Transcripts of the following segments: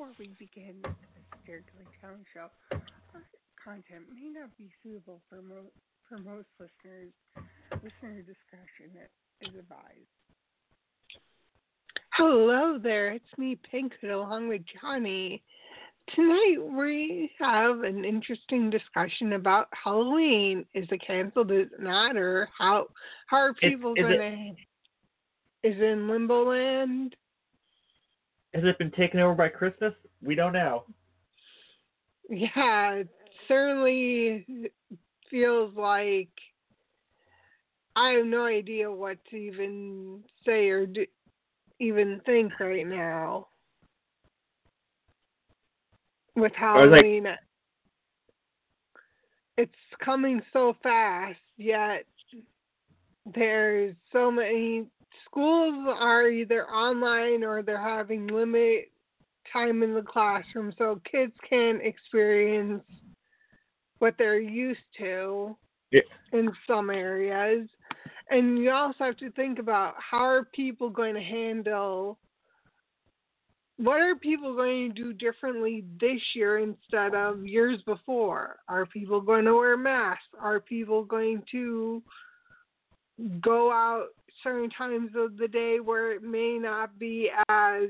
Before we begin the Satirically Challenged Show. Our content may not be suitable for, mo- for most listeners. Listener discretion is advised. Hello there, it's me, Pinkhood, along with Johnnie. Tonight we have an interesting discussion about Halloween. Is it canceled? Is it not? Or how how are people is it- going to? Is it in Limbo Land? Has it been taken over by Christmas? We don't know. Yeah, it certainly feels like I have no idea what to even say or do, even think right now with was like- Halloween. it's coming so fast, yet there's so many schools are either online or they're having limit time in the classroom so kids can experience what they're used to Yeah. in some areas. And you also have to think about how are people going to handle what are people going to do differently this year instead of years before? Are people going to wear masks? Are people going to go out certain times of the day where it may not be as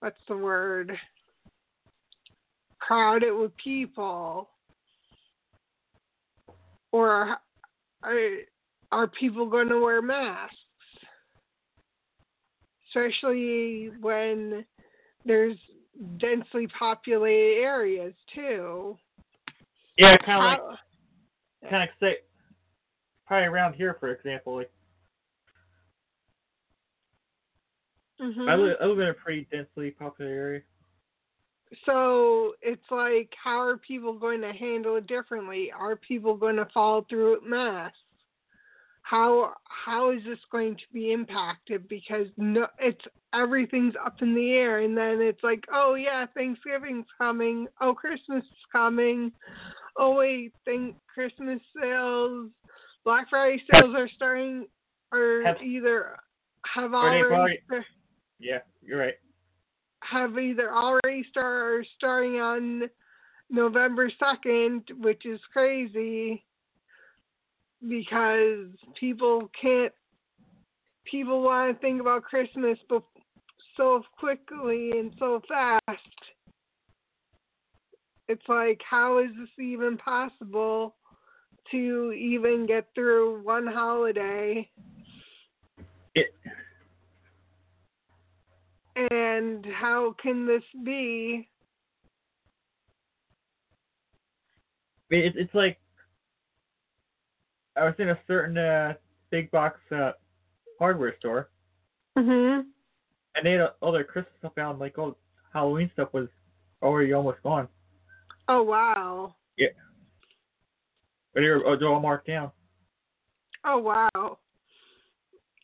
what's the word crowded with people or are, are people going to wear masks especially when there's densely populated areas too Yeah, kind of like kind of say probably around here, for example. Like Mhm. I, live, I live in a pretty densely populated area. So it's like, how are people going to handle it differently? Are people going to follow through with masks? How how is this going to be impacted? Because no, it's everything's up in the air, and then it's like, oh yeah, Thanksgiving's coming. Oh, Christmas is coming. Oh wait, think Christmas sales, Black Friday sales are starting, or either have Or already already- Yeah, you're right. have either already start or starting on November second, which is crazy because people can't people want to think about Christmas so quickly and so fast. It's like how is this even possible to even get through one holiday? It And how can this be? I mean, it's like I was in a certain uh, big box uh, hardware store, Mhm. and they had all their Christmas stuff out, and like all Halloween stuff was already almost gone. Oh wow. Yeah. But they were, they were all marked down. Oh wow.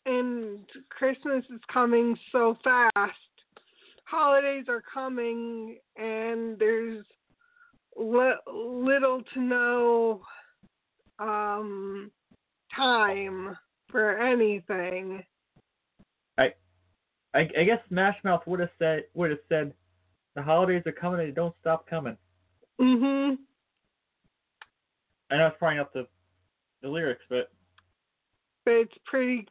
And Christmas is coming so fast. Holidays are coming and there's li- little to no um time for anything. I I guess Smash Mouth would have said would have said the holidays are coming and they don't stop coming. Mhm. I know it's probably not the the lyrics, but but it's pretty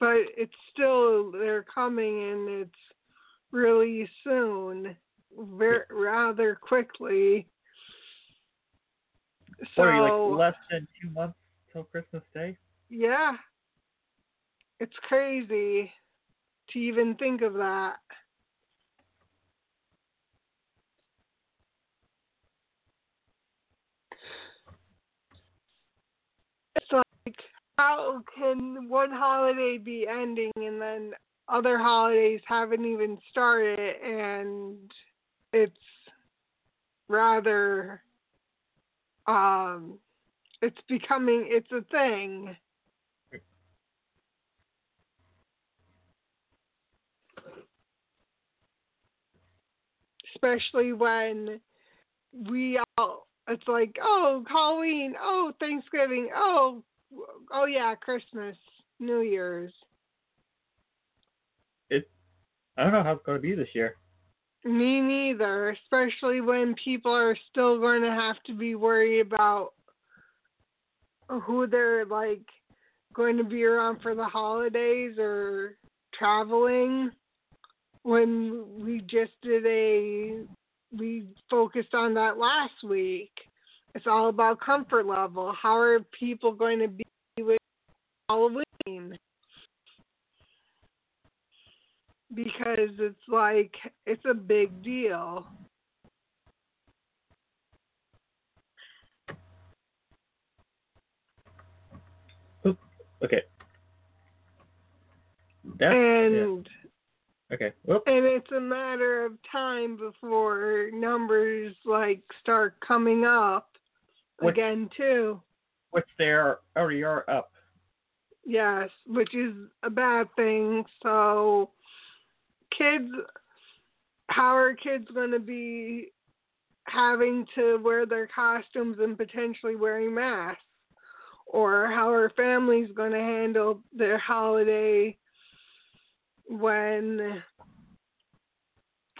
but it's still they're coming and it's really soon very rather quickly. So like less than two months till Christmas Day? yeah. It's crazy to even think of that. It's like how can one holiday be ending and then other holidays haven't even started and it's rather um it's becoming it's a thing. Especially when we all it's like oh halloween oh thanksgiving oh oh yeah christmas new year's It. I don't know how it's going to be this year. Me neither, especially when people are still going to have to be worried about who they're like going to be around for the holidays or traveling. When we just did a, we focused on that last week. It's all about comfort level. How are people going to be Halloween? because it's like it's a big deal. Okay. That's, and yeah. okay. Well, and it's a matter of time before numbers like start coming up What- again too. which they are already are up. Yes, which is a bad thing. So kids how are kids going to be having to wear their costumes and potentially wearing masks or how are families going to handle their holiday when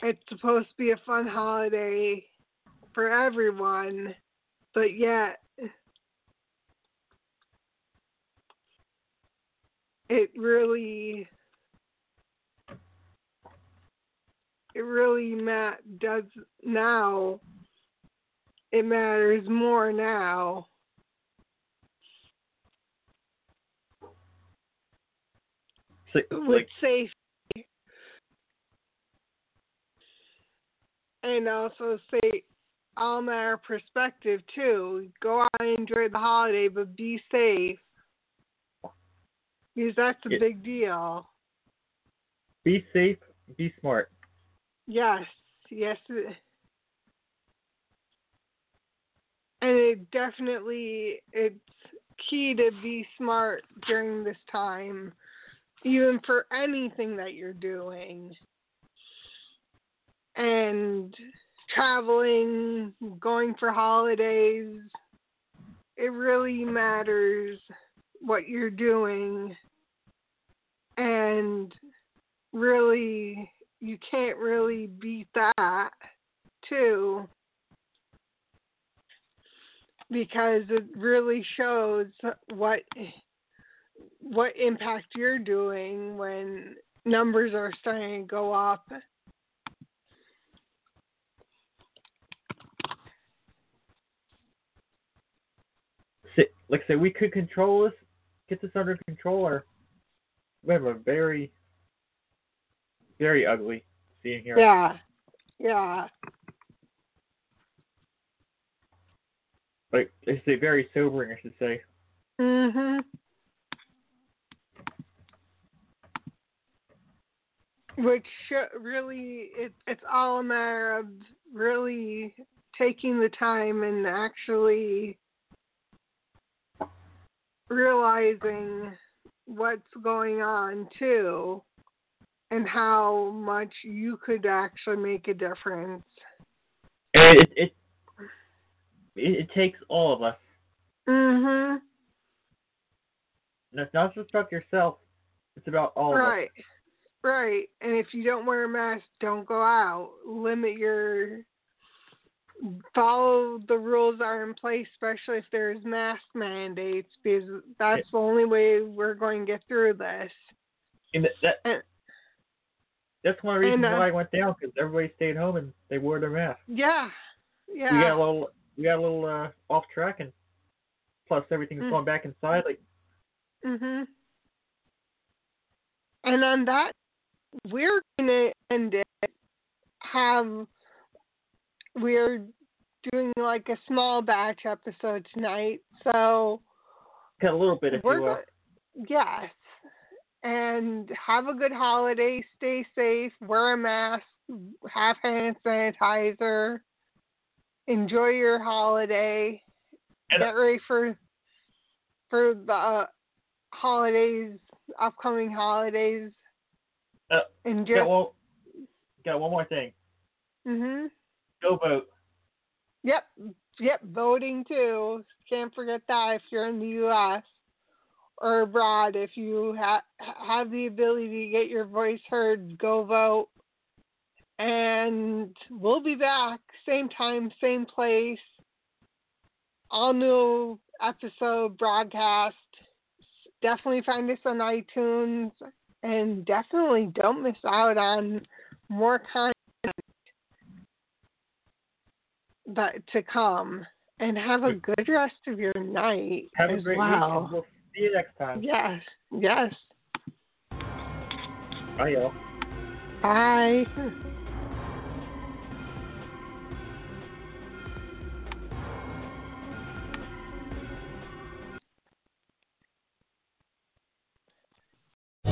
it's supposed to be a fun holiday for everyone but yet it really it really ma- does now. It matters more now. So, with like, safety. And also say all matter perspective too. Go out and enjoy the holiday, but be safe. Because that's a Yeah. big deal. be safe, be smart. Yes, yes. And it definitely it's key to be smart during this time, even for anything that you're doing. And traveling, going for holidays, it really matters what you're doing. And really you can't really beat that too. Because it really shows what what impact you're doing when numbers are starting to go up. Like I say, we could control this, get this under control, or we have a very, very ugly scene here. yeah yeah Like it's say, very sobering, I should say. mhm which sh- really it, it's all a matter of really taking the time and actually realizing what's going on too and how much you could actually make a difference And it it it, it takes all of us. Mhm And it's not just about yourself. It's about all right. of us. right right and if you don't wear a mask don't go out limit your follow the rules that are in place, especially if there's mask mandates, because that's the only way we're going to get through this. And that, And- that's one reason and, uh, why I went down because everybody stayed home and they wore their mask. Yeah, yeah. We got a little we got a little uh, off track and plus everything's Mm. going back inside like mhm. And on that, we're gonna end it. Have we're doing like a small batch episode tonight, so got a little bit if you will. yes. And have a good holiday. Stay safe. Wear a mask. Have hand sanitizer. Enjoy your holiday. And- Get ready for for the uh, holidays, upcoming holidays. Uh, Enjoy. Got one got one more thing. mhm. Go vote. Yep. Yep. Voting too. Can't forget that if you're in the U.S. or abroad. If you ha- have the ability to get your voice heard, go vote. And we'll be back, same time, same place. All new episode broadcast. Definitely find us on iTunes, and definitely don't miss out on more content that to come and have a good rest of your night Have as a great well. weekend. We'll see you next time. Yes, yes. Bye y'all. Bye.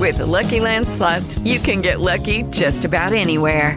With the Lucky Land slots, you can get lucky just about anywhere.